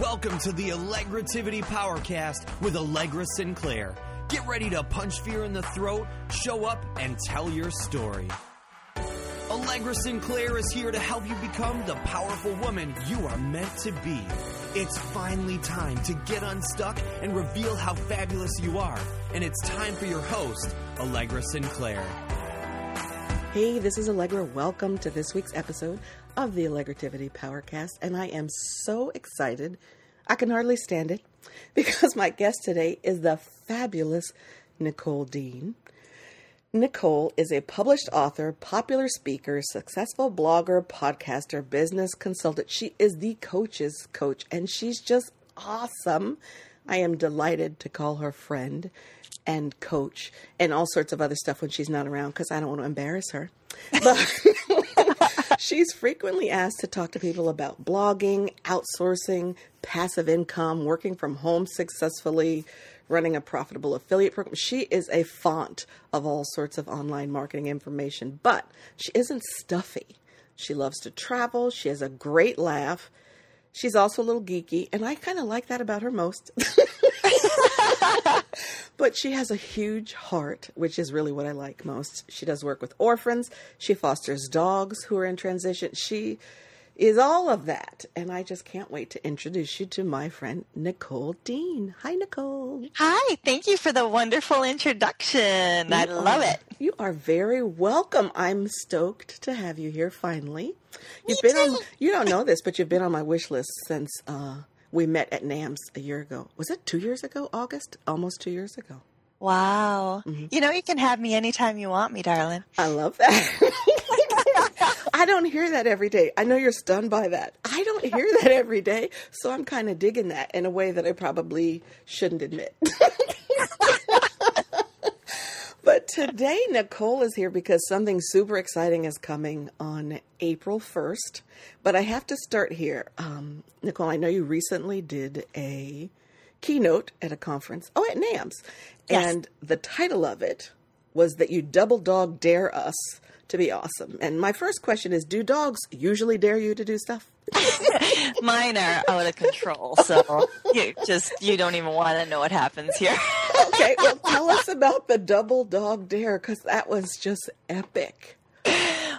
Welcome to the Allegrativity Powercast with Allegra Sinclair. Get ready to punch fear in the throat, show up, and tell your story. Allegra Sinclair is here to help you become the powerful woman you are meant to be. It's finally time to get unstuck and reveal how fabulous you are. And it's time for your host, Allegra Sinclair. Hey, this is Allegra. Welcome to this week's episode of the Allegrativity Powercast. And I am so excited. I can hardly stand it because my guest today is the fabulous Nicole Dean. Nicole is a published author, popular speaker, successful blogger, podcaster, business consultant. She is the coach's coach, and she's just awesome. I am delighted to call her friend and coach and all sorts of other stuff when she's not around because I don't want to embarrass her. But she's frequently asked to talk to people about blogging, outsourcing, passive income, working from home successfully, running a profitable affiliate program. She is a font of all sorts of online marketing information, but she isn't stuffy. She loves to travel. She has a great laugh. She's also a little geeky, and I kind of like that about her most. but she has a huge heart, which is really what I like most. She does work with orphans. She fosters dogs who are in transition. She is all of that. And I just can't wait to introduce you to my friend Nicole Dean. Hi, Nicole. Hi, thank you for the wonderful introduction. You I love are, it. You are very welcome. I'm stoked to have you here finally. You've Me been too. on you don't know this, but you've been on my wish list since uh, we met at NAMS a year ago. Was it two years ago, August? Almost two years ago. Wow. Mm-hmm. You know, you can have me anytime you want me, darling. I love that. I don't hear that every day. I know you're stunned by that. I don't hear that every day. So I'm kind of digging that in a way that I probably shouldn't admit. but today, Nicole is here because something super exciting is coming on April 1st. But I have to start here. Um, Nicole, I know you recently did a keynote at a conference. Oh, at NAMS. Yes. And the title of it was that you double dog dare us to be awesome. And my first question is Do dogs usually dare you to do stuff? Mine are out of control. So you just, you don't even want to know what happens here. Okay. Well, tell us about the double dog dare because that was just epic.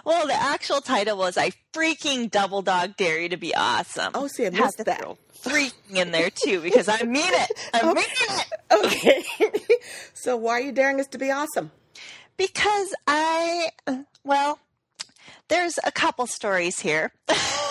Well, the actual title was I freaking double dog dare you to be awesome. Oh, see, I missed that. Freaking in there too because I mean it. I mean it. Okay. so, why are you daring us to be awesome? Because I, well, there's a couple stories here.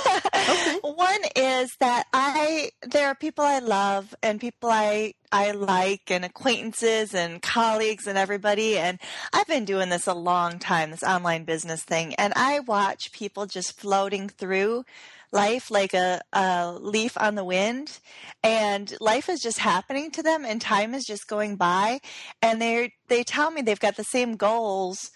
okay. One is that I there are people I love and people I I like and acquaintances and colleagues and everybody and I've been doing this a long time this online business thing and I watch people just floating through life like a, a leaf on the wind and life is just happening to them and time is just going by and they they tell me they've got the same goals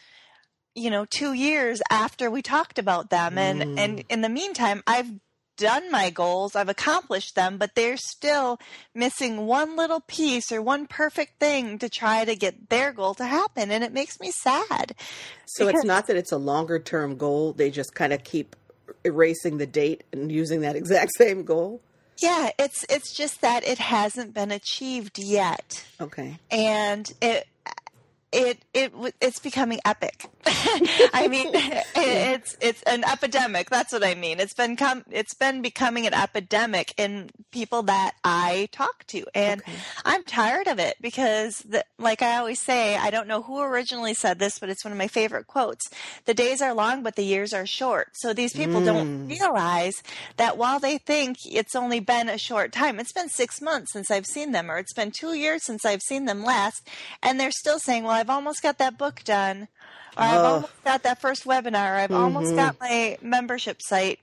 you know 2 years after we talked about them and Mm. and in the meantime I've done my goals I've accomplished them but they're still missing one little piece or one perfect thing to try to get their goal to happen and it makes me sad So, it's not that it's a longer term goal, they just kind of keep erasing the date and using that exact same goal. yeah it's it's just that it hasn't been achieved yet Okay. and it it it it's becoming epic. I mean, it's it's an epidemic. That's what I mean. It's been com- it's been becoming an epidemic in people that I talk to, and Okay. I'm tired of it because, the, like I always say, I don't know who originally said this, but it's one of my favorite quotes. The days are long, but the years are short. So these people don't hmm. realize that while they think it's only been a short time, it's been six months since I've seen them, or it's been two years since I've seen them last, and they're still saying, "Well, I've almost got that book done." I've Oh. almost got that first webinar. I've almost mm-hmm. got my membership site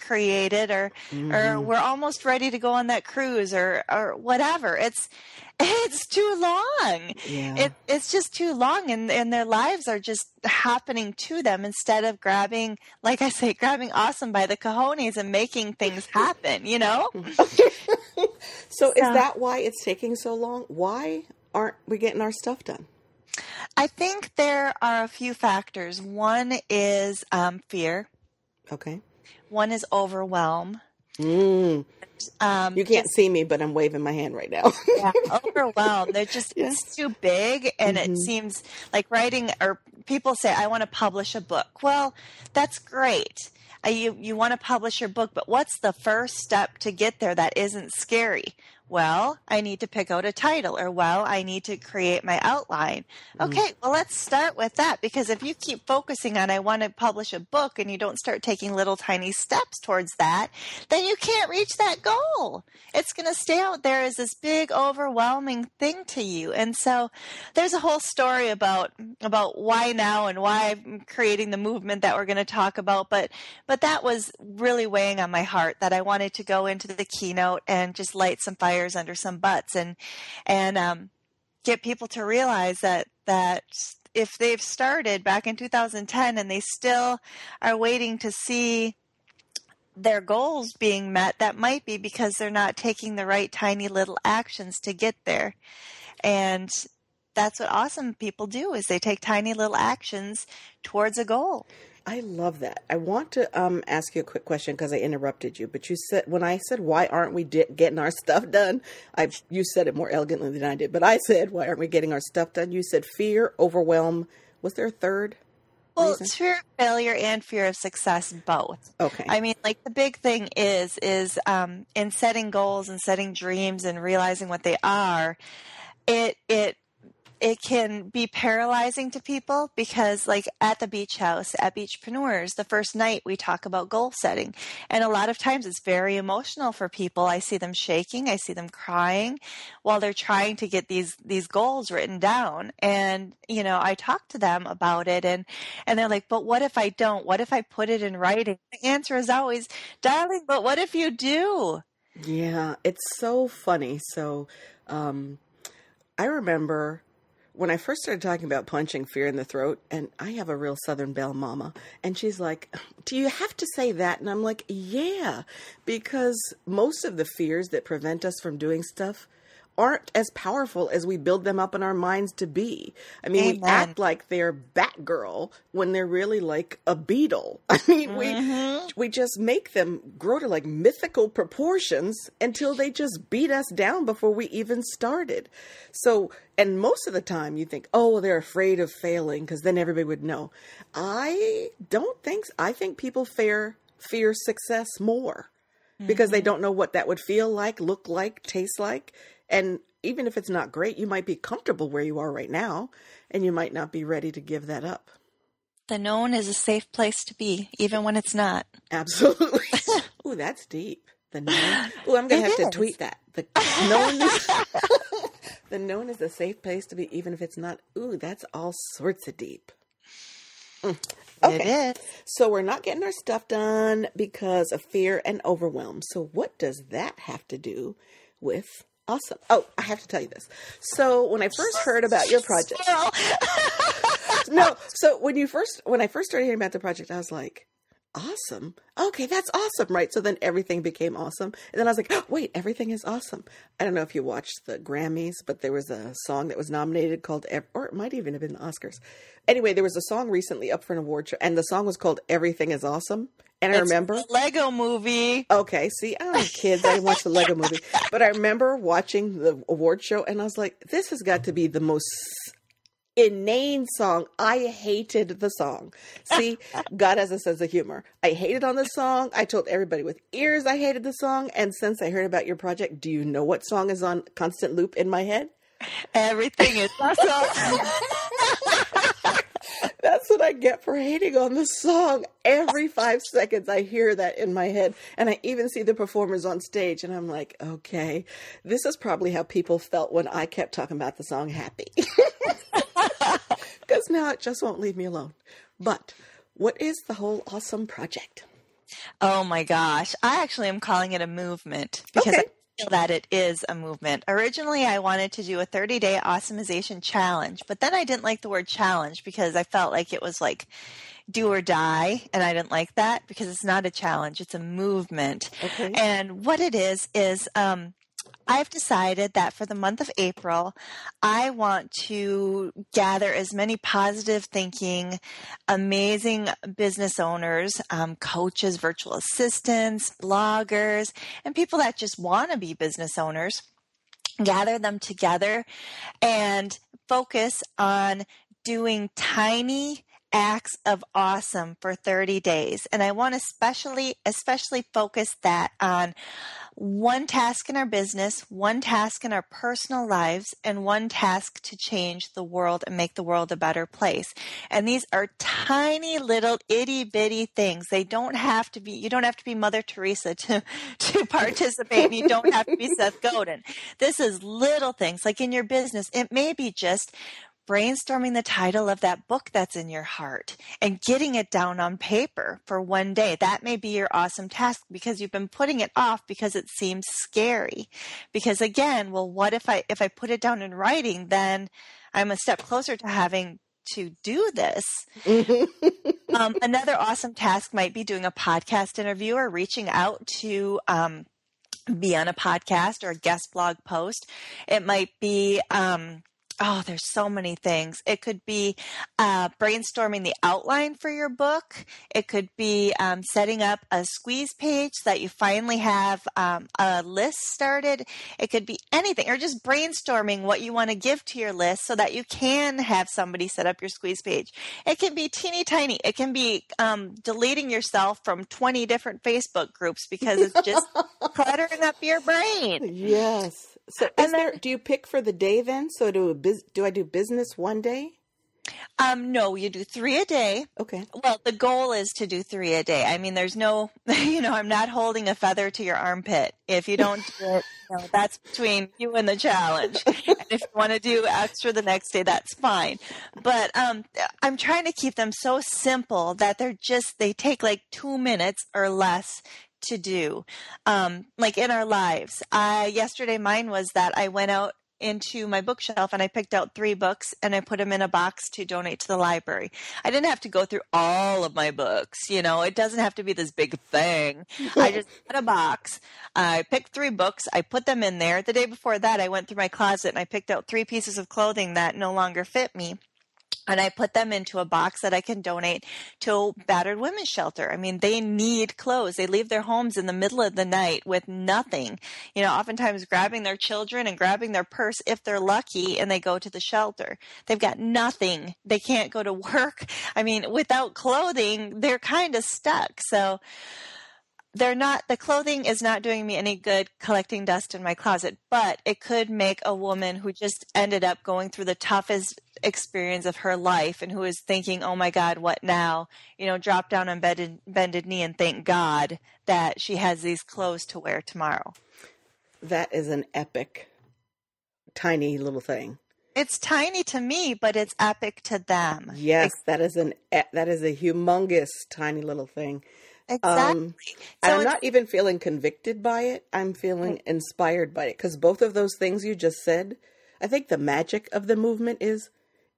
created, or or mm-hmm. we're almost ready to go on that cruise, or or whatever. It's it's too long. Yeah. It, it's just too long, and and their lives are just happening to them instead of grabbing, like I say, grabbing awesome by the cojones and making things happen. You know. So, is that why it's taking so long? Why aren't we getting our stuff done? I think there are a few factors. One is um, fear. Okay. One is overwhelm. Mm. Um, You can't see me, but I'm waving my hand right now. yeah, overwhelmed. They're just Yeah. it's too big, and it seems like writing. Or people say, "I want to publish a book." Well, that's great. Uh, you you want to publish your book, but what's the first step to get there that isn't scary? Well, I need to pick out a title, or well, I need to create my outline. Hmm. Okay, well, let's start with that because if you keep focusing on I want to publish a book and you don't start taking little tiny steps towards that, then you can't reach that goal. It's going to stay out there as this big, overwhelming thing to you. And so, there's a whole story about about why now and why I'm creating the movement that we're going to talk about. But but that was really weighing on my heart that I wanted to go into the keynote and just light some under some butts and and um, get people to realize that that if they've started back in 2010 and they still are waiting to see their goals being met, that might be because they're not taking the right tiny little actions to get there. And that's what awesome people do is they take tiny little actions towards a goal. I love that. I want to um, ask you a quick question because I interrupted you. But you said when I said why aren't we di- getting our stuff done? I you said it more elegantly than I did. But I said why aren't we getting our stuff done? You said fear, overwhelm. Was there a third? Well, reason? it's fear of failure and fear of success both. Okay. I mean, like the big thing is is um, in setting goals and setting dreams and realizing what they are. It it it can be paralyzing to people because, like at the beach house at Beachpreneurs, the first night we talk about goal setting, and a lot of times it's very emotional for people. I see them shaking, I see them crying while they're trying to get these these goals written down, and you know I talk to them about it, and and they're like, "But what if I don't? What if I put it in writing?" The answer is always, "Darling, but what if you do?" Yeah, it's so funny. So, um, I remember when I first started talking about punching fear in the throat, and I have a real Southern Belle mama, and she's like, Do you have to say that? And I'm like, Yeah, because most of the fears that prevent us from doing stuff aren't as powerful as we build them up in our minds to be. I mean, we act like they're Batgirl when they're really like a beetle. I mean, we mm-hmm. we just make them grow to like mythical proportions until they just beat us down before we even started. So, and most of the time you think, "Oh, they're afraid of failing because then everybody would know." I don't think I think people fear fear success more because they mm-hmm. don't know what that would feel like, look like, taste like. And even if it's not great, you might be comfortable where you are right now and you might not be ready to give that up. The known is a safe place to be, even when it's not. Absolutely. Ooh, that's deep. The known. Ooh, I'm gonna It have to is. tweet that. The known is the known is a safe place to be, even if it's not. Ooh, that's all sorts of deep. Mm. Okay, is. so we're not getting our stuff done because of fear and overwhelm. So what does that have to do with awesome? Oh, I have to tell you this. So when I first heard about your project, no. So when you first, when I first started hearing about the project, I was like, awesome. Okay, that's awesome, right? So then everything became awesome. And then I was like, oh, wait, everything is awesome. I don't know if you watched the Grammys, but there was a song that was nominated called, or it might even have been the Oscars. Anyway, there was a song recently up for an award show, and the song was called Everything is Awesome. And I It's remember. the Lego movie. Okay, see, I don't have kids. I didn't watch the Lego movie. But I remember watching the award show and I was like, this has got to be the most inane song. I hated the song. See, God has a sense of humor. I hated on the song. I told everybody with ears I hated the song. And since I heard about your project, do you know what song is on constant loop in my head? Everything is awesome. That's what I get for hating on the song. Every five seconds, I hear that in my head. And I even see the performers on stage, and I'm like, okay, this is probably how people felt when I kept talking about the song Happy. Because now it just won't leave me alone. But what is the whole awesome project? oh my gosh. I actually am calling it a movement because Okay. I feel that it is a movement. Originally, I wanted to do a 30 day awesomization challenge, but then I didn't like the word challenge because I felt like it was like do or die. And I didn't like that because it's not a challenge, it's a movement. Okay. And what it is, is, um, I've decided that for the month of April, I want to gather as many positive thinking, amazing business owners, um, coaches, virtual assistants, bloggers, and people that just want to be business owners, gather them together and focus on doing tiny acts of awesome for 30 days. And I want to especially especially focus that on one task in our business, one task in our personal lives, and one task to change the world and make the world a better place. And these are tiny little itty bitty things. They don't have to be, you don't have to be Mother Teresa to, to participate you don't have to be Seth Godin. This is little things like in your business. It may be just brainstorming the title of that book that's in your heart and getting it down on paper for one day. That may be your awesome task because you've been putting it off because it seems scary. Because again, well, what if I, if I put it down in writing, then I'm a step closer to having to do this. um, another awesome task might be doing a podcast interview or reaching out to, um, be on a podcast or a guest blog post. It might be, um, Oh, there's so many things. It could be uh, brainstorming the outline for your book. It could be um, setting up a squeeze page so that you finally have um, a list started. It could be anything, or just brainstorming what you want to give to your list so that you can have somebody set up your squeeze page. It can be teeny tiny. It can be um, deleting yourself from 20 different Facebook groups because it's just cluttering up your brain. Yes. So, is there? Do you pick for the day then? So, do do I do business one day? Um, no, you do three a day. Okay. Well, the goal is to do three a day. I mean, there's no, you know, I'm not holding a feather to your armpit. If you don't do it, you know, that's between you and the challenge. and if you want to do extra the next day, that's fine. But um, I'm trying to keep them so simple that they're just, they take like two minutes or less to do, um, like in our lives. I yesterday mine was that I went out into my bookshelf and I picked out three books and I put them in a box to donate to the library. I didn't have to go through all of my books, you know, it doesn't have to be this big thing. I just had a box. I picked three books. I put them in there. The day before that, I went through my closet and I picked out three pieces of clothing that no longer fit me and I put them into a box that I can donate to battered women's shelter. I mean, they need clothes. They leave their homes in the middle of the night with nothing. You know, oftentimes grabbing their children and grabbing their purse if they're lucky and they go to the shelter. They've got nothing. They can't go to work. I mean, without clothing, they're kind of stuck. So, they're not the clothing is not doing me any good collecting dust in my closet but it could make a woman who just ended up going through the toughest experience of her life and who is thinking oh my god what now? You know drop down on bended, bended knee and thank god that she has these clothes to wear tomorrow. That is an epic tiny little thing. It's tiny to me but it's epic to them. Yes that is an that is a humongous tiny little thing Exactly. Um, so I'm not even feeling convicted by it. I'm feeling inspired by it because both of those things you just said, I think the magic of the movement is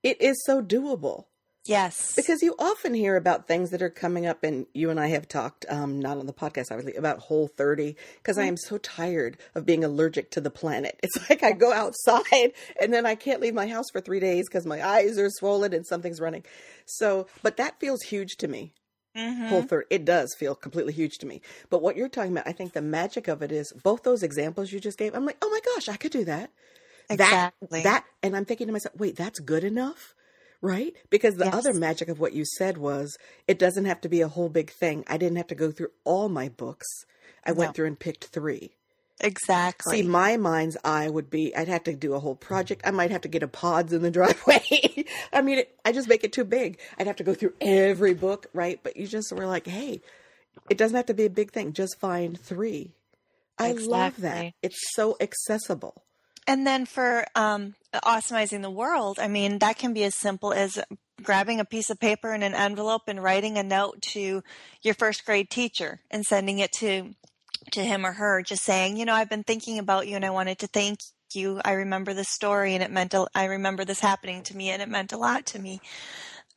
it is so doable. Yes. Because you often hear about things that are coming up, and you and I have talked, um, not on the podcast, obviously, about Whole 30, because mm-hmm. I am so tired of being allergic to the planet. It's like I go outside and then I can't leave my house for three days because my eyes are swollen and something's running. So, but that feels huge to me. Mm-hmm. Whole 30. It does feel completely huge to me. But what you're talking about, I think the magic of it is both those examples you just gave. I'm like, oh my gosh, I could do that. Exactly. That, that and I'm thinking to myself, wait, that's good enough? Right? Because the yes. other magic of what you said was it doesn't have to be a whole big thing. I didn't have to go through all my books. I no. went through and picked three. Exactly. See, my mind's eye would be I'd have to do a whole project. I might have to get a pods in the driveway. I mean, it, I just make it too big. I'd have to go through every book, right? But you just were like, hey, it doesn't have to be a big thing. Just find three. I exactly. love that. It's so accessible. And then for um, awesomizing the world, I mean, that can be as simple as grabbing a piece of paper and an envelope and writing a note to your first grade teacher and sending it to to him or her, just saying, you know, I've been thinking about you and I wanted to thank you. I remember this story and it meant, a, I remember this happening to me and it meant a lot to me.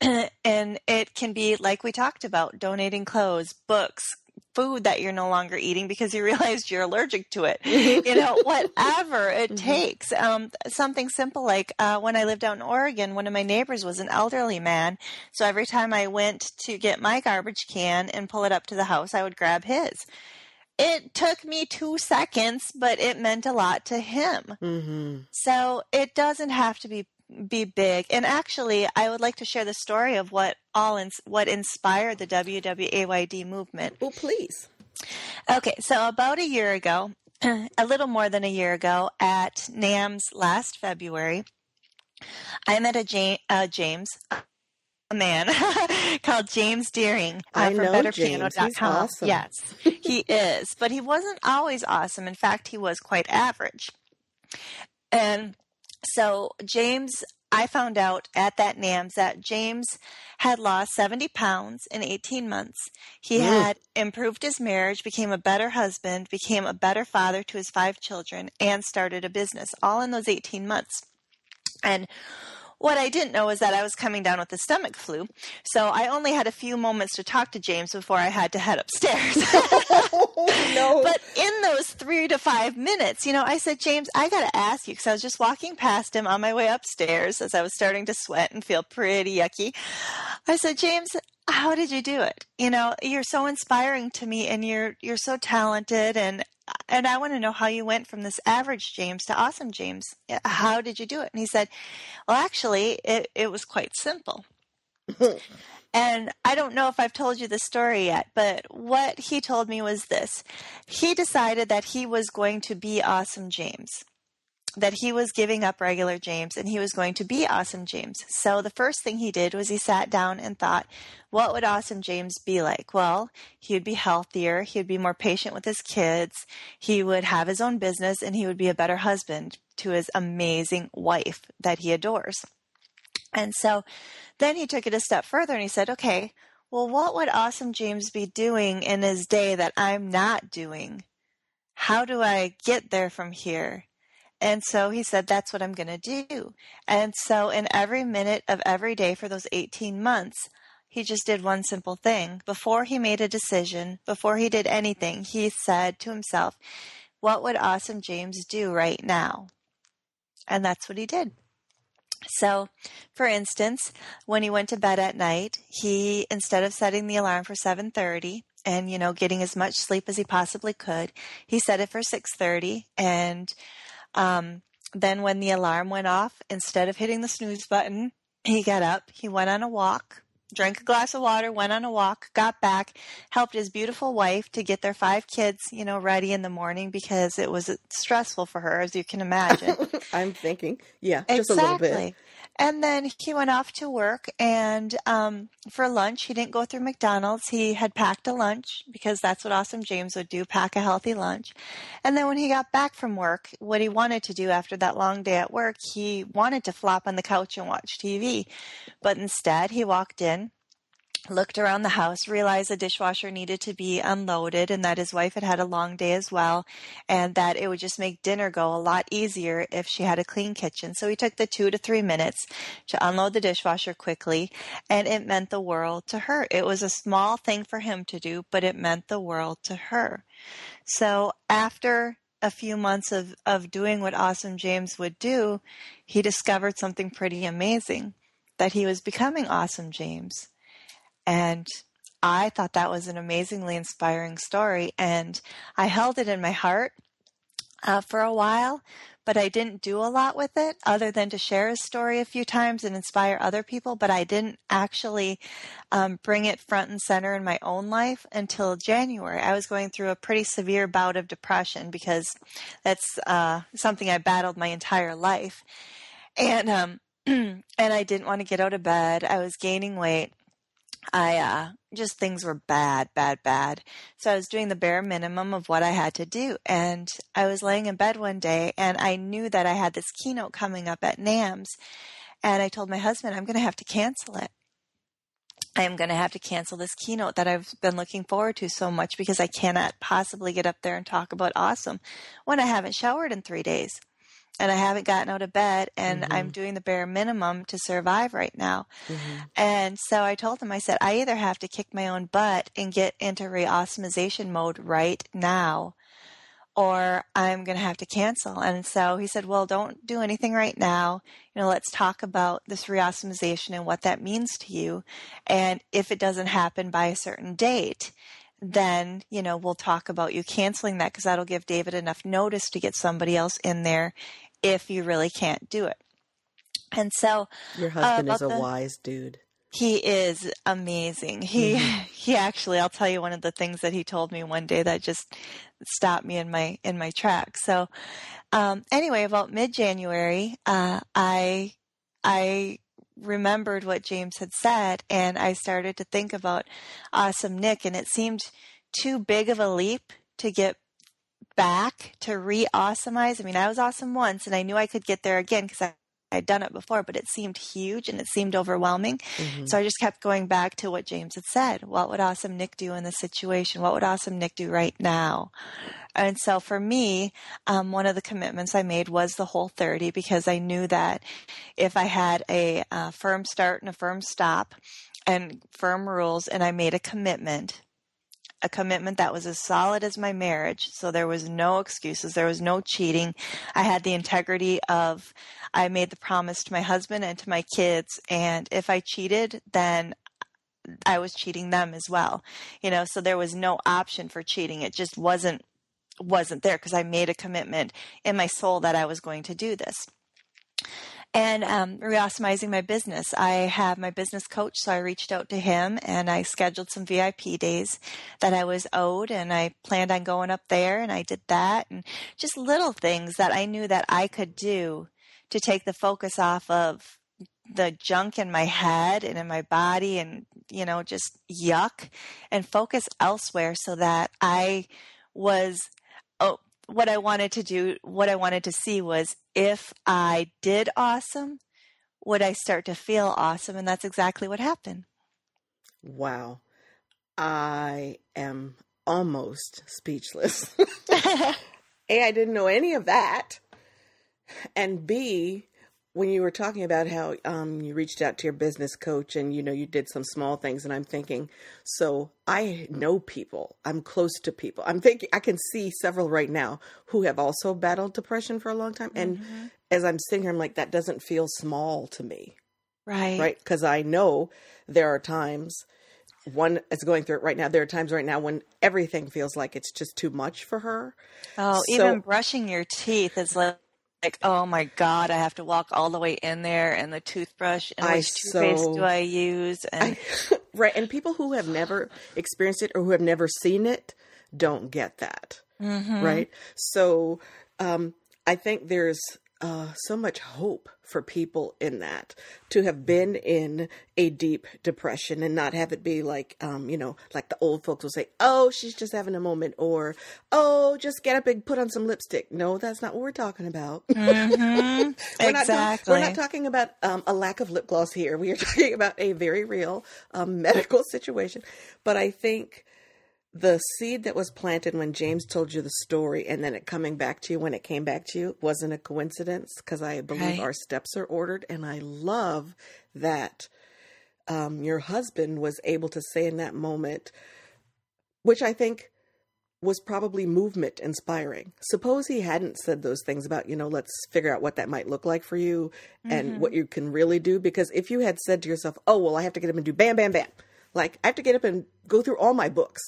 and it can be like we talked about donating clothes, books, food that you're no longer eating because you realized you're allergic to it. you know, whatever it mm-hmm. takes. Um, something simple like uh, when I lived out in Oregon, one of my neighbors was an elderly man. So every time I went to get my garbage can and pull it up to the house, I would grab his. It took me two seconds, but it meant a lot to him. Mm-hmm. So it doesn't have to be be big. And actually, I would like to share the story of what all what inspired the WWAYD movement. Oh, please. Okay, so about a year ago, a little more than a year ago, at NAMS last February, I met a uh, James a man called James Deering uh, I from BetterPiano.com. Awesome. Yes, he is, but he wasn't always awesome. In fact, he was quite average. And so James, I found out at that NAMS that James had lost 70 pounds in 18 months. He mm. had improved his marriage, became a better husband, became a better father to his five children, and started a business all in those 18 months. And what I didn't know was that I was coming down with the stomach flu. So I only had a few moments to talk to James before I had to head upstairs. oh, no. But in those three to five minutes, you know, I said, James, I got to ask you because I was just walking past him on my way upstairs as I was starting to sweat and feel pretty yucky. I said, James, how did you do it? You know, you're so inspiring to me and you're you're so talented and and I want to know how you went from this average James to awesome James. How did you do it? And he said, Well, actually, it, it was quite simple. and I don't know if I've told you the story yet, but what he told me was this he decided that he was going to be awesome James that he was giving up regular James and he was going to be awesome James. So the first thing he did was he sat down and thought, what would awesome James be like? Well, he would be healthier, he would be more patient with his kids, he would have his own business, and he would be a better husband to his amazing wife that he adores. And so then he took it a step further and he said, okay, well, what would awesome James be doing in his day that I'm not doing? How do I get there from here? And so he said, That's what I'm going to do. And so, in every minute of every day for those 18 months, he just did one simple thing. Before he made a decision, before he did anything, he said to himself, What would Awesome James do right now? And that's what he did. So, for instance, when he went to bed at night, he instead of setting the alarm for 7:30 and you know getting as much sleep as he possibly could, he set it for 6:30 and um, then, when the alarm went off, instead of hitting the snooze button, he got up, he went on a walk, drank a glass of water, went on a walk, got back, helped his beautiful wife to get their five kids, you know, ready in the morning because it was stressful for her, as you can imagine. I'm thinking, yeah, just a little bit. And then he went off to work, and um, for lunch, he didn't go through McDonald's. He had packed a lunch because that's what Awesome James would do pack a healthy lunch. And then when he got back from work, what he wanted to do after that long day at work, he wanted to flop on the couch and watch TV. But instead, he walked in, looked around the house, realized the dishwasher needed to be unloaded and that his wife had had a long day as well, and that it would just make dinner go a lot easier if she had a clean kitchen. So he took the two to three minutes to unload the dishwasher quickly, and it meant the world to her. It was a small thing for him to do, but it meant the world to her. So after a few months of, of doing what Awesome James would do, he discovered something pretty amazing that he was becoming Awesome James and I thought that was an amazingly inspiring story. And I held it in my heart uh, for a while, but I didn't do a lot with it other than to share his story a few times and inspire other people. But I didn't actually um, bring it front and center in my own life until January. I was going through a pretty severe bout of depression because that's uh, something I battled my entire life. And, um, and I didn't want to get out of bed. I was gaining weight I uh, just things were bad, bad, bad. So I was doing the bare minimum of what I had to do. And I was laying in bed one day and I knew that I had this keynote coming up at NAMS. And I told my husband, I'm going to have to cancel it. I am going to have to cancel this keynote that I've been looking forward to so much because I cannot possibly get up there and talk about awesome when I haven't showered in three days. And I haven't gotten out of bed and Mm-hmm. I'm doing the bare minimum to survive right now. Mm-hmm. And so I told him, I said, I either have to kick my own butt and get into re-awesomization mode right now, or I'm going to have to cancel. And so he said, Well, don't do anything right now. You know, let's talk about this re-awesomization and what that means to you. And if it doesn't happen by a certain date, then, you know, we'll talk about you canceling that because that'll give David enough notice to get somebody else in there if you really can't do it. And so Your husband is a the- wise dude. he is amazing. He he actually I'll tell you one of the things that he told me one day that just stopped me in my in my tracks. So um anyway, about mid January, uh I I remembered what James had said and I started to think about awesome Nick and it seemed too big of a leap to get back to re-awesomize. I mean, I was awesome once and I knew I could get there again because I I'd done it before, but it seemed huge and it seemed overwhelming. So I just kept going back to what James had said. What would awesome Nick do in this situation? What would awesome Nick do right now? And so for me, um, one of the commitments I made was the whole 30 because I knew that if I had a, uh firm start and a firm stop and firm rules and I made a commitment, a commitment that was as solid as my marriage. So there was no excuses. There was no cheating. I had the integrity of, I made the promise to my husband and to my kids. And if I cheated, then I was cheating them as well. You know, so there was no option for cheating. It just wasn't, wasn't there because I made a commitment in my soul that I was going to do this and um, reoptimizing my business. I have my business coach, so I reached out to him and I scheduled some VIP days that I was owed, and I planned on going up there, and I did that, and just little things that I knew that I could do to take the focus off of the junk in my head and in my body and you know just yuck and focus elsewhere so that I was oh what I wanted to do what I wanted to see was if I did awesome would I start to feel awesome and that's exactly what happened Wow. I am almost speechless. A, I didn't know any of that. And B, when you were talking about how um, you reached out to your business coach and you know you did some small things, and I'm thinking, so I know people, I'm close to people. I'm thinking I can see several right now who have also battled depression for a long time, and as I'm sitting here, I'm like, that doesn't feel small to me right right? Because I know there are times one is going through it right now. There are times right now when everything feels like it's just too much for her. oh So- even brushing your teeth is like like oh my god I have to walk all the way in there and the toothbrush and I which toothpaste so- do I use and right. And people who have never experienced it or who have never seen it don't get that. Right. So um, I think there's uh, so much hope for people in that to have been in a deep depression and not have it be like, um, you know, like the old folks will say, oh, she's just having a moment, or oh, just get up and put on some lipstick. No, that's not what we're talking about. Mhm. We're not, we're not talking about um, a lack of lip gloss here. We are talking about a very real um, medical situation. But I think the seed that was planted when James told you the story and then it coming back to you when it came back to you wasn't a coincidence because I believe Right. our steps are ordered. And I love that um, your husband was able to say in that moment, which I think was probably movement inspiring. Suppose he hadn't said those things about, you know, let's figure out what that might look like for you and what you can really do. Because if you had said to yourself, oh, well, I have to get up and do bam, bam, bam, like I have to get up and go through all my books,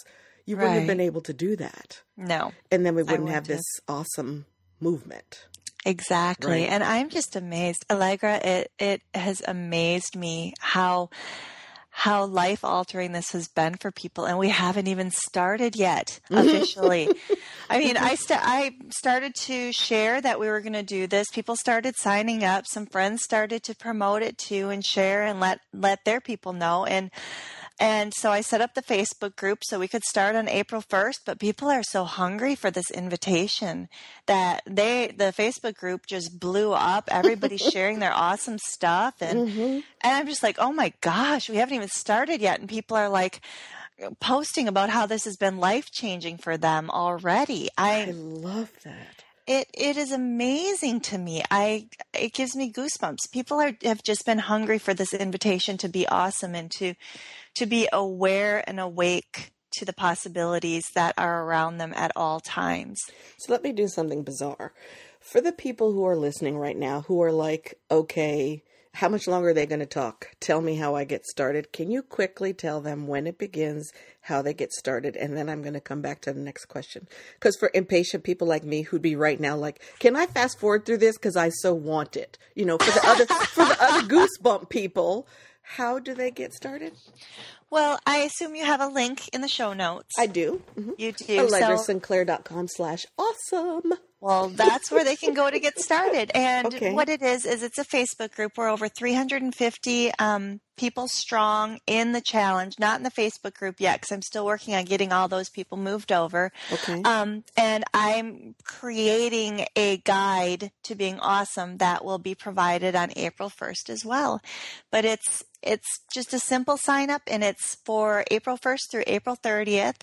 you wouldn't have been able to do that. no And then we wouldn't wouldn't have this awesome movement. Exactly. Right. And I'm just amazed. Allegra, it, it has amazed me how how life altering this has been for people and we haven't even started yet mm-hmm. officially. I mean, mm-hmm. I st- I started to share that we were going to do this. People started signing up. Some friends started to promote it too and share and let let their people know and and so I set up the Facebook group so we could start on April 1st, but people are so hungry for this invitation that they the Facebook group just blew up. Everybody's sharing their awesome stuff and mm-hmm. and I'm just like, "Oh my gosh, we haven't even started yet." And people are like uh, posting about how this has been life-changing for them already. I I love that. it it is amazing to me. I it gives me goosebumps. People are have just been hungry for this invitation to be awesome and to to be aware and awake to the possibilities that are around them at all times. So let me do something bizarre. For the people who are listening right now who are like, okay, how much longer are they going to talk? Tell me how I get started. Can you quickly tell them when it begins, how they get started, and then I'm going to come back to the next question. Because for impatient people like me who'd be right now like, can I fast forward through this because I so want it? You know, for the other for the other goosebump people, how do they get started? Well, I assume you have a link in the show notes. I do. Mm-hmm. You do. AllegraSinclair.com slash awesome. Well, that's where they can go to get started. And okay. what it is, is it's a Facebook group. We're over 350 um, people strong in the challenge, not in the Facebook group yet, because I'm still working on getting all those people moved over. Okay. Um, and I'm creating a guide to being awesome that will be provided on April 1st as well. But it's it's just a simple sign up and it's for April 1st through April 30th.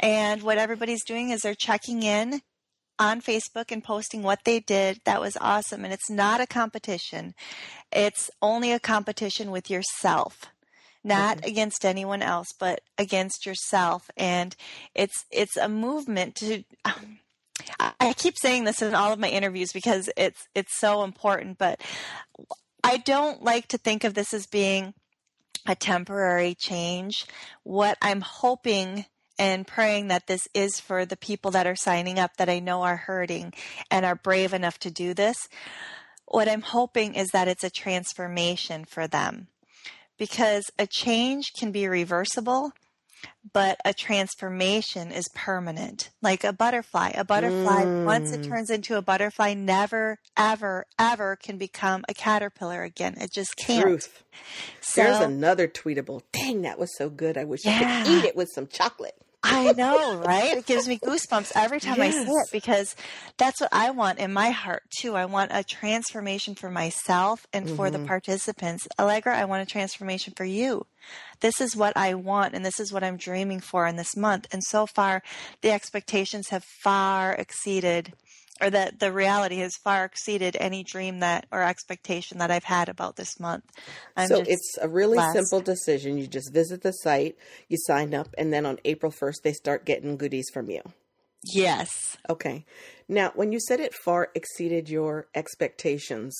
And what everybody's doing is they're checking in on Facebook and posting what they did. That was awesome. And it's not a competition, it's only a competition with yourself. Not mm-hmm. against anyone else, but against yourself, and it's it's a movement to. I keep saying this in all of my interviews because it's it's so important, but I don't like to think of this as being a temporary change. What I'm hoping and praying that this is for the people that are signing up that I know are hurting and are brave enough to do this. What I'm hoping is that it's a transformation for them because a change can be reversible but a transformation is permanent like a butterfly a butterfly mm. once it mm. turns into a butterfly never ever ever can become a caterpillar again it just can't Truth. So, there's another tweetable dang that was so good i wish yeah. i could eat it with some chocolate I know, right? It gives me goosebumps every time yes. I see it because that's what I want in my heart too. I want a transformation for myself and for mm-hmm. the participants. Allegra, I want a transformation for you. This is what I want and this is what I'm dreaming for in this month. And so far, the expectations have far exceeded or that the reality has far exceeded any dream that or expectation that I've had about this month. I'm so it's a really blessed. simple decision. You just visit the site, you sign up, and then on April 1st, they start getting goodies from you. Yes. Okay. Now, when you said it far exceeded your expectations,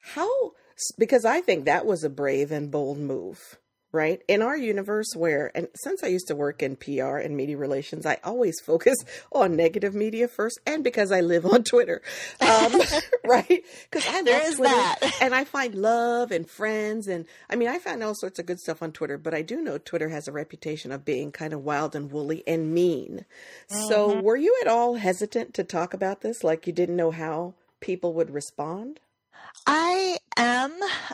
how, because I think that was a brave and bold move right? In our universe, where, and since I used to work in PR and media relations, I always focus on negative media first, and because I live on Twitter, um, right? Because I there love Twitter, that. and I find love and friends, and I mean, I find all sorts of good stuff on Twitter. But I do know Twitter has a reputation of being kind of wild and woolly and mean. Mm-hmm. So, were you at all hesitant to talk about this? Like you didn't know how people would respond? I am.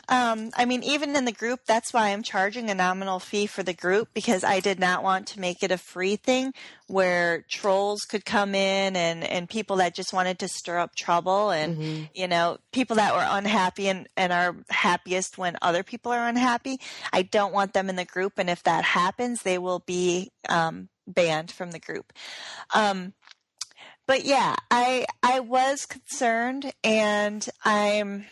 Um, I mean, even in the group, that's why I'm charging a nominal fee for the group because I did not want to make it a free thing where trolls could come in and, and people that just wanted to stir up trouble and, mm-hmm. you know, people that were unhappy and, and are happiest when other people are unhappy. I don't want them in the group. And if that happens, they will be um, banned from the group. Um, but yeah, I I was concerned, and I'm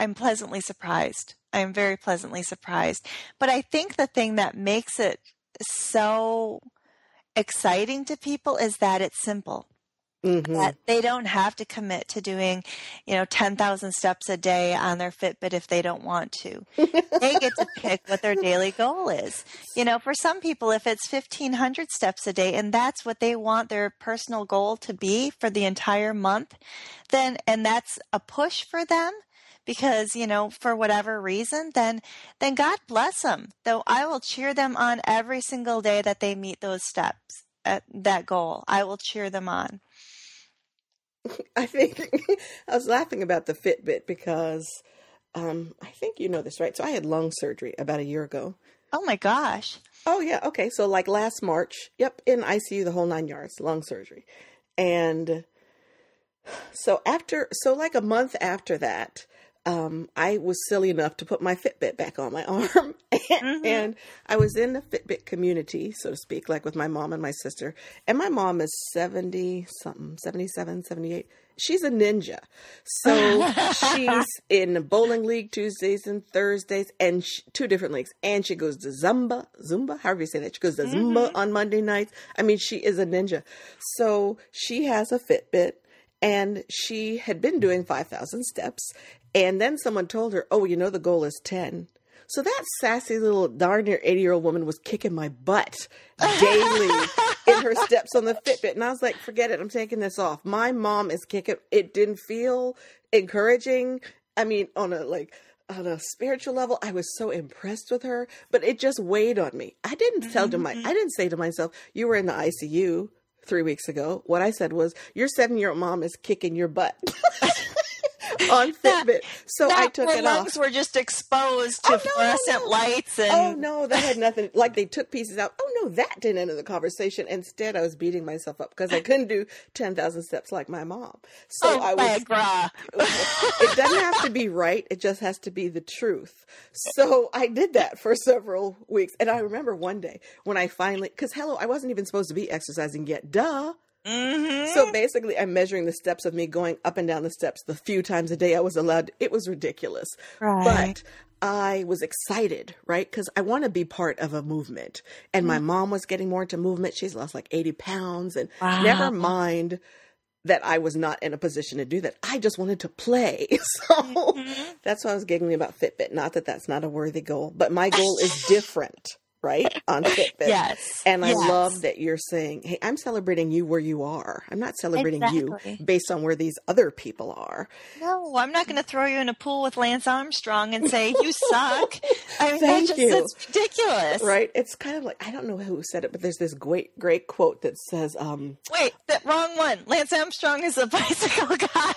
I'm pleasantly surprised. I'm very pleasantly surprised. But I think the thing that makes it so exciting to people is that it's simple. Mm-hmm. That they don't have to commit to doing, you know, 10,000 steps a day on their Fitbit if they don't want to. they get to pick what their daily goal is. You know, for some people, if it's 1,500 steps a day and that's what they want their personal goal to be for the entire month, then, and that's a push for them, because you know for whatever reason then then god bless them though i will cheer them on every single day that they meet those steps at that goal i will cheer them on I think I was laughing about the Fitbit because um, I think you know this, right? So I had lung surgery about a year ago. Oh my gosh. Oh yeah. Okay. So like last March, yep, in ICU, the whole nine yards, lung surgery, and so after, so like a month after that, um, I was silly enough to put my Fitbit back on my arm. and, Mm-hmm. and I was in the Fitbit community, so to speak, like with my mom and my sister. And my mom is 70 something, 77, 78. She's a ninja. So she's in the bowling league Tuesdays and Thursdays, and sh two different leagues. And she goes to Zumba, Zumba, however you say that. She goes to Zumba on Monday nights. I mean, she is a ninja. So she has a Fitbit and she had been doing 5,000 steps. And then someone told her, Oh, you know, the goal is 10. So that sassy little darn near 80 year old woman was kicking my butt daily in her steps on the Fitbit. And I was like, Forget it. I'm taking this off. My mom is kicking. It didn't feel encouraging. I mean, on a like, on a spiritual level, I was so impressed with her, but it just weighed on me. I didn't tell to my, mm-hmm. I didn't say to myself, "You were in the ICU three weeks ago." What I said was, "Your seven-year-old mom is kicking your butt." on Fitbit, so I took it off. lungs were just exposed oh, to Oh, no, fluorescent no. lights and Oh no, that had nothing. Like they took pieces out. Oh no, that didn't enter the conversation. Instead, I was beating myself up because I couldn't do ten thousand steps like my mom. So oh, I was. It doesn't have to be right. It just has to be the truth. So I did that for several weeks, and I remember one day when I finally, because hello, I wasn't even supposed to be exercising yet. Duh. Mhm. So basically, I'm measuring the steps of me going up and down the steps the few times a day I was allowed. It was ridiculous. Right. But I was excited, right? Because I want to be part of a movement. And my mom was getting more into movement. She's lost like 80 pounds. And Wow. never mind that I was not in a position to do that. I just wanted to play. So that's why I was giggling about Fitbit. Not that that's not a worthy goal, but my goal is different, right? On Fitbit. Yes. And I Yes. love that you're saying, hey, I'm celebrating you where you are. I'm not celebrating Exactly. you based on where these other people are. No, I'm not going to throw you in a pool with Lance Armstrong and say you suck. I mean, Thank that's just you. that's ridiculous. Right? It's kind of like, I don't know who said it, but there's this great, great quote that says, um, Wait, that wrong one. Lance Armstrong is a bicycle guy.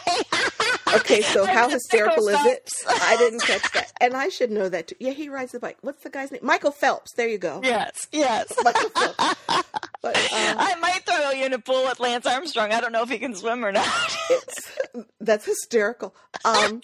Okay, so how hysterical is it? I didn't catch that. And I should know that too. Yeah, he rides the bike. What's the guy's name? Michael Phelps. There you go. yes, yes. Michael Phelps. But um, I might throw you in a pool with Lance Armstrong. I don't know if he can swim or not. that's hysterical. Um,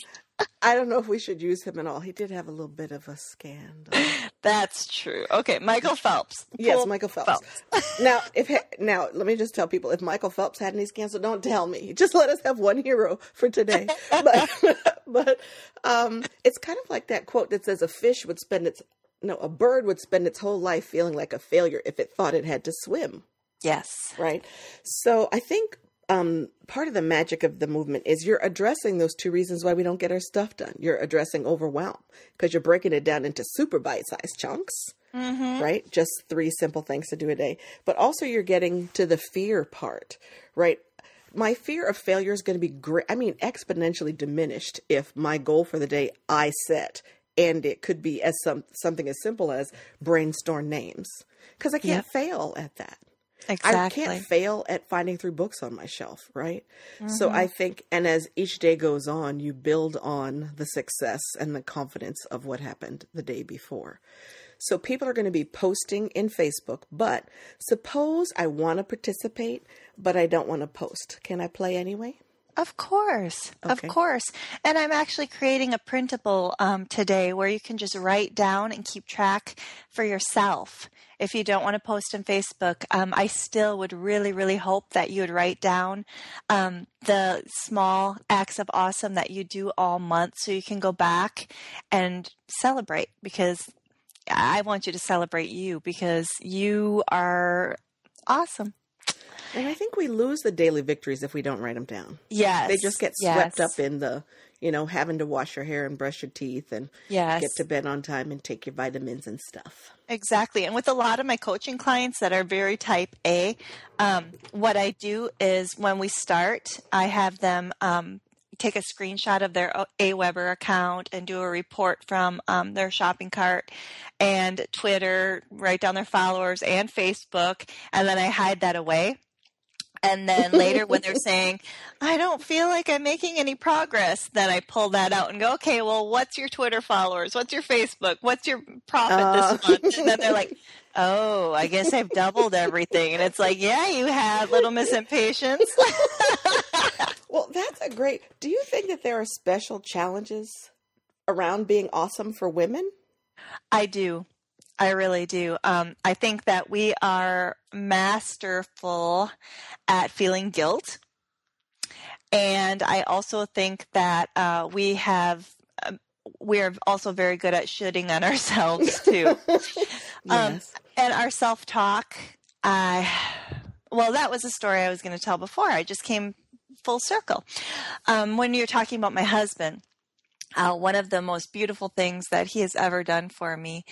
I don't know if we should use him at all. He did have a little bit of a scandal. That's true. Okay, Michael Phelps. Yes, Michael Phelps. now, if now, let me just tell people: if Michael Phelps had any scandal, don't tell me. Just let us have one hero for today. but, but um, it's kind of like that quote that says, "A fish would spend its no, a bird would spend its whole life feeling like a failure if it thought it had to swim." Yes. Right. So I think um, part of the magic of the movement is you're addressing those two reasons why we don't get our stuff done. You're addressing overwhelm because you're breaking it down into super bite-sized chunks Mm-hmm. right? Just three simple things to do a day. But also, you're getting to the fear part, right? My fear of failure is going to be great. I mean, exponentially diminished if my goal for the day I set, and it could be as some something as simple as brainstorm names, because I can't fail at that. Exactly. I can't fail at finding through books on my shelf, right? So mm-hmm. I think, and as each day goes on, you build on the success and the confidence of what happened the day before. So people are going to be posting in Facebook, but suppose I want to participate, but I don't want to post. Can I play anyway? Of course, Okay. of course. And I'm actually creating a printable um, today where you can just write down and keep track for yourself. If you don't want to post on Facebook, um, I still would really, really hope that you would write down um, the small acts of awesome that you do all month so you can go back and celebrate because I want you to celebrate you because you are awesome. And I think we lose the daily victories if we don't write them down. Yes. They just get swept yes. up in the, you know, having to wash your hair and brush your teeth and Yes. get to bed on time and take your vitamins and stuff. Exactly. And with a lot of my coaching clients that are very type A, um, what I do is when we start, I have them um, take a screenshot of their Aweber account and do a report from um, their shopping cart and Twitter, write down their followers and Facebook, and then I hide that away. And then later, when they're saying, I don't feel like I'm making any progress, then I pull that out and go, okay, well, what's your Twitter followers? What's your Facebook? What's your profit Uh. this month? And then they're like, oh, I guess I've doubled everything. And it's like, yeah, you have, little Miss Impatience. Well, that's a great? Do you think that there are special challenges around being awesome for women? I do. I really do. Um, I think that we are masterful at feeling guilt. And I also think that uh, we have, um, we're also very good at shooting on ourselves too. Um, and our self talk, I, well, that was a story I was going to tell before. I just came full circle. Um, when you're talking about my husband, uh, one of the most beautiful things that he has ever done for me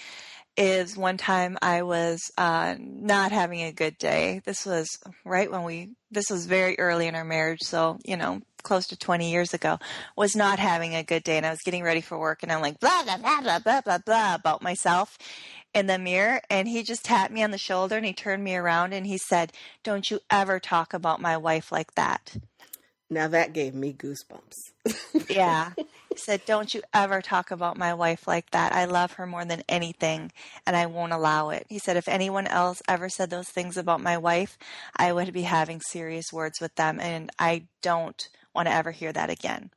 is one time I was uh, not having a good day. This was right when we, this was very early in our marriage, so, you know, close to 20 years ago, was not having a good day. And I was getting ready for work and I'm like, blah, blah, blah, blah, blah, blah, blah about myself in the mirror. And he just tapped me on the shoulder and he turned me around and he said, Don't you ever talk about my wife like that. Now that gave me goosebumps. Yeah. He said, Don't you ever talk about my wife like that. I love her more than anything, and I won't allow it. He said, If anyone else ever said those things about my wife, I would be having serious words with them, and I don't want to ever hear that again.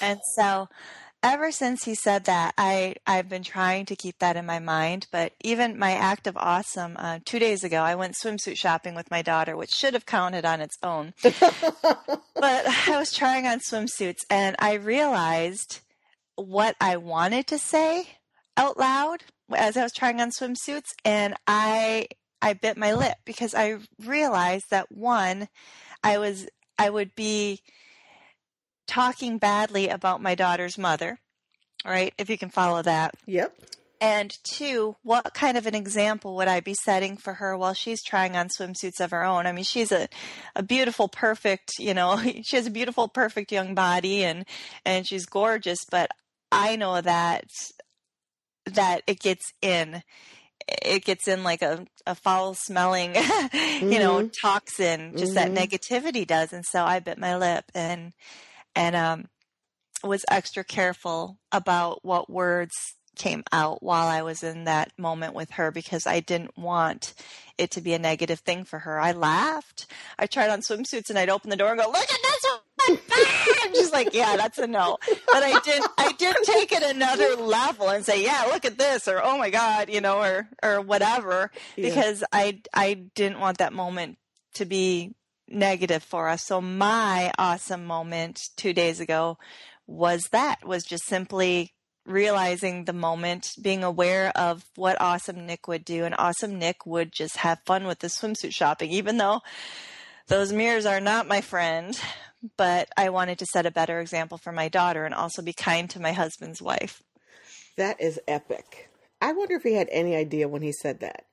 And so, ever since he said that, I, I've been trying to keep that in my mind. But even my act of awesome, uh, two days ago, I went swimsuit shopping with my daughter, which should have counted on its own. but I was trying on swimsuits and I realized what I wanted to say out loud as I was trying on swimsuits and I I bit my lip because I realized that one I was I would be talking badly about my daughter's mother, right? If you can follow that. yep. And two, what kind of an example would I be setting for her while she's trying on swimsuits of her own? I mean, she's a, a beautiful, perfect, you know, she has a beautiful, perfect young body and, and she's gorgeous, but I know that, that it gets in. It gets in like a, a foul smelling, you know, toxin, just that Mhm. negativity does. And so I bit my lip and, and, um, was extra careful about what words came out while I was in that moment with her because I didn't want it to be a negative thing for her. I laughed. I tried on swimsuits and I'd open the door and go, "Look at this one!" I'm just like, "Yeah, that's a no." But I did. I did take it another level and say, "Yeah, look at this," or "Oh my God," you know, or or whatever, Yeah. because I I didn't want that moment to be negative for us. So my awesome moment two days ago was that was just simply realizing the moment, being aware of what awesome Nick would do, and awesome Nick would just have fun with the swimsuit shopping, even though those mirrors are not my friend. But I wanted to set a better example for my daughter and also be kind to my husband's wife. That is epic. I wonder if he had any idea when he said that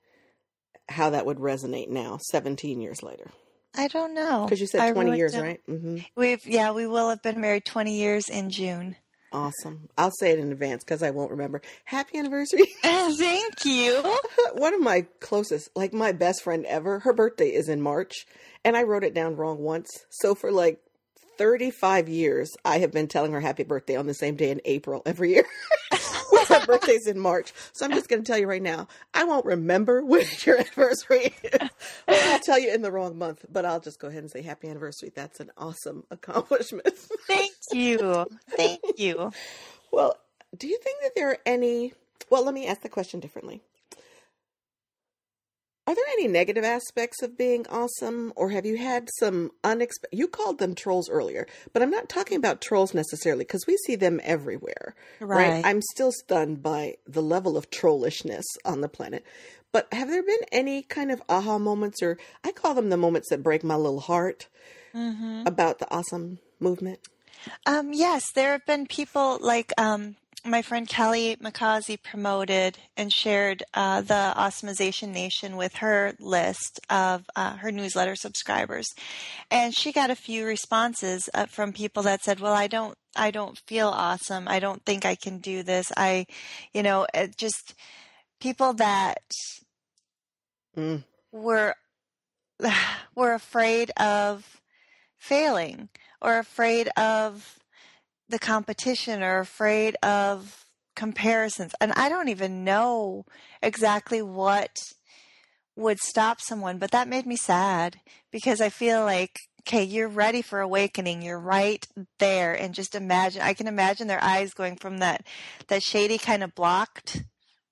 how that would resonate now, 17 years later. I don't know. Because you said I 20 really years, don't. right? hmm We've yeah, we will have been married 20 years in June. Awesome. I'll say it in advance because I won't remember. Happy anniversary. Thank you. One of my closest, like my best friend ever, her birthday is in March, and I wrote it down wrong once. So for like 35 years, I have been telling her happy birthday on the same day in April every year. her birthday's in March. So I'm just going to tell you right now, I won't remember when your anniversary is. I'll tell you in the wrong month, but I'll just go ahead and say happy anniversary. That's an awesome accomplishment. Thank you. Thank you. Well, do you think that there are any? Well, let me ask the question differently. Are there any negative aspects of being awesome, or have you had some unexpected? You called them trolls earlier, but I'm not talking about trolls necessarily because we see them everywhere. Right. I'm still stunned by the level of trollishness on the planet. But have there been any kind of aha moments, or I call them the moments that break my little heart Mm-hmm. about the awesome movement? Um, yes, there have been people like um, my friend Kelly McCausey promoted and shared uh, the Awesomization Nation with her list of uh, her newsletter subscribers, and she got a few responses uh, from people that said, "Well, I don't, I don't feel awesome. I don't think I can do this. I, you know, it just people that Mm. were were afraid of failing or afraid of the competition or afraid of comparisons and i don't even know exactly what would stop someone but that made me sad because i feel like okay, you're ready for awakening. You're right there. And just imagine, I can imagine their eyes going from that, that shady kind of blocked,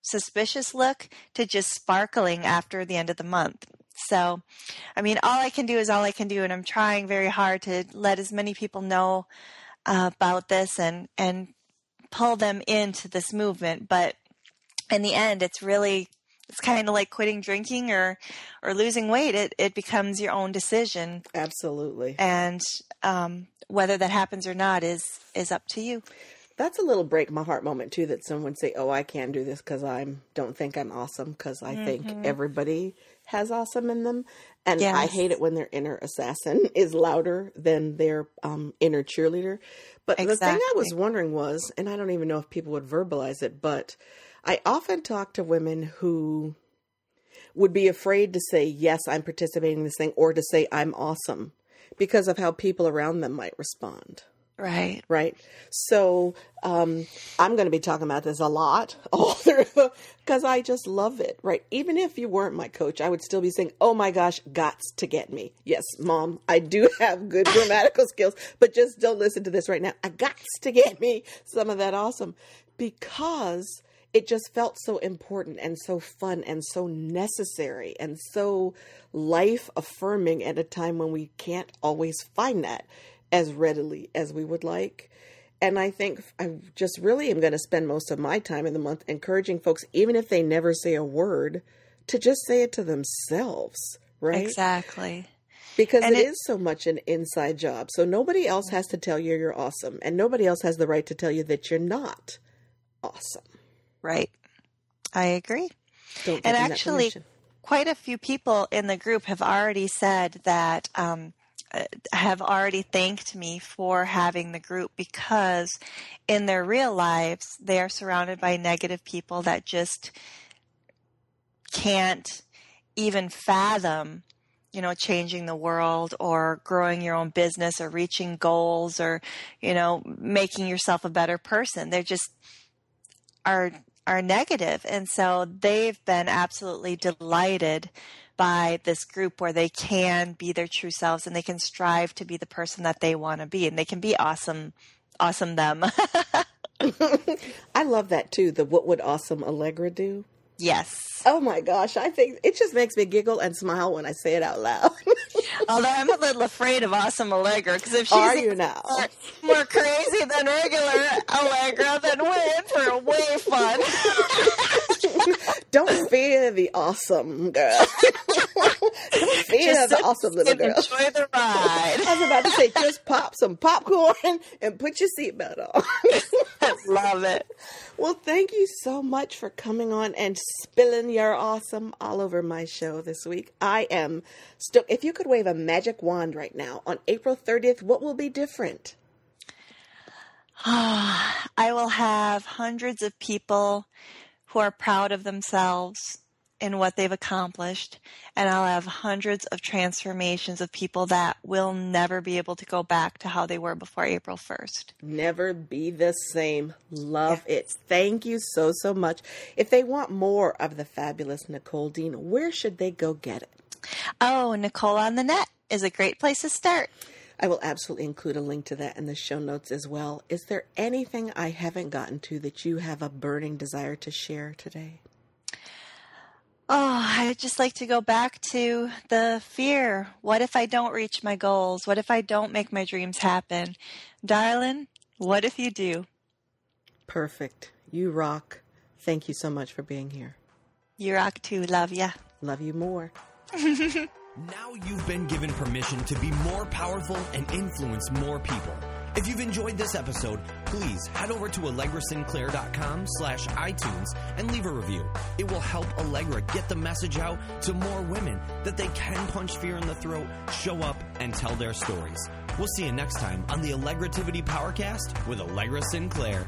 suspicious look to just sparkling after the end of the month. So, I mean, all I can do is all I can do. And I'm trying very hard to let as many people know about this and, and pull them into this movement. But in the end, it's really it's kind of like quitting drinking or or losing weight. It it becomes your own decision. Absolutely. And um, whether that happens or not is is up to you that's a little break my heart moment too that someone say oh i can't do this because i'm don't think i'm awesome because i mm-hmm. think everybody has awesome in them and yes. i hate it when their inner assassin is louder than their um, inner cheerleader but exactly. the thing i was wondering was and i don't even know if people would verbalize it but I often talk to women who would be afraid to say, Yes, I'm participating in this thing, or to say, I'm awesome because of how people around them might respond. Right. Right. So um, I'm going to be talking about this a lot all through because I just love it. Right. Even if you weren't my coach, I would still be saying, oh my gosh, gots to get me. Yes, mom, I do have good grammatical skills, but just don't listen to this right now. I gots to get me some of that awesome because it just felt so important and so fun and so necessary and so life affirming at a time when we can't always find that as readily as we would like. And I think I just really am going to spend most of my time in the month encouraging folks, even if they never say a word, to just say it to themselves, right? Exactly. Because it, it is so much an inside job. So nobody else has to tell you you're awesome, and nobody else has the right to tell you that you're not awesome. Right. I agree. and actually, quite a few people in the group have already said that, um, have already thanked me for having the group because in their real lives, they are surrounded by negative people that just can't even fathom you know changing the world or growing your own business or reaching goals or you know making yourself a better person they're just are are. And so they've been absolutely delighted by this group where they can be their true selves and they can strive to be the person that they want to be and they can be awesome awesome them. I love that too. The what would awesome Allegra do? Yes. Oh my gosh, I think it just makes me giggle and smile when I say it out loud. Although I'm a little afraid of Awesome Allegra because if she's Are you now? More, more crazy than regular Allegra, then we're in for a way fun. Don't fear the awesome girl. Don't fear just the awesome little girl. Enjoy the ride. I was about to say, just pop some popcorn and put your seatbelt on. Love it. Well, thank you so much for coming on and spilling your awesome all over my show this week. I am stoked. If you could wave a magic wand right now on April 30th, what will be different? I will have hundreds of people who are proud of themselves in what they've accomplished. And I'll have hundreds of transformations of people that will never be able to go back to how they were before April 1st. Never be the same. Love yes. it. Thank you so, so much. If they want more of the fabulous Nicole Dean, where should they go get it? Oh, Nicole on the Net is a great place to start. I will absolutely include a link to that in the show notes as well. Is there anything I haven't gotten to that you have a burning desire to share today? Oh, I'd just like to go back to the fear. What if I don't reach my goals? What if I don't make my dreams happen? Darling, what if you do? Perfect. You rock. Thank you so much for being here. You rock too. Love ya. Love you more. now you've been given permission to be more powerful and influence more people. If you've enjoyed this episode, please head over to allegrasinclair.com slash iTunes and leave a review. It will help Allegra get the message out to more women that they can punch fear in the throat, show up, and tell their stories. We'll see you next time on the Allegrativity Powercast with Allegra Sinclair.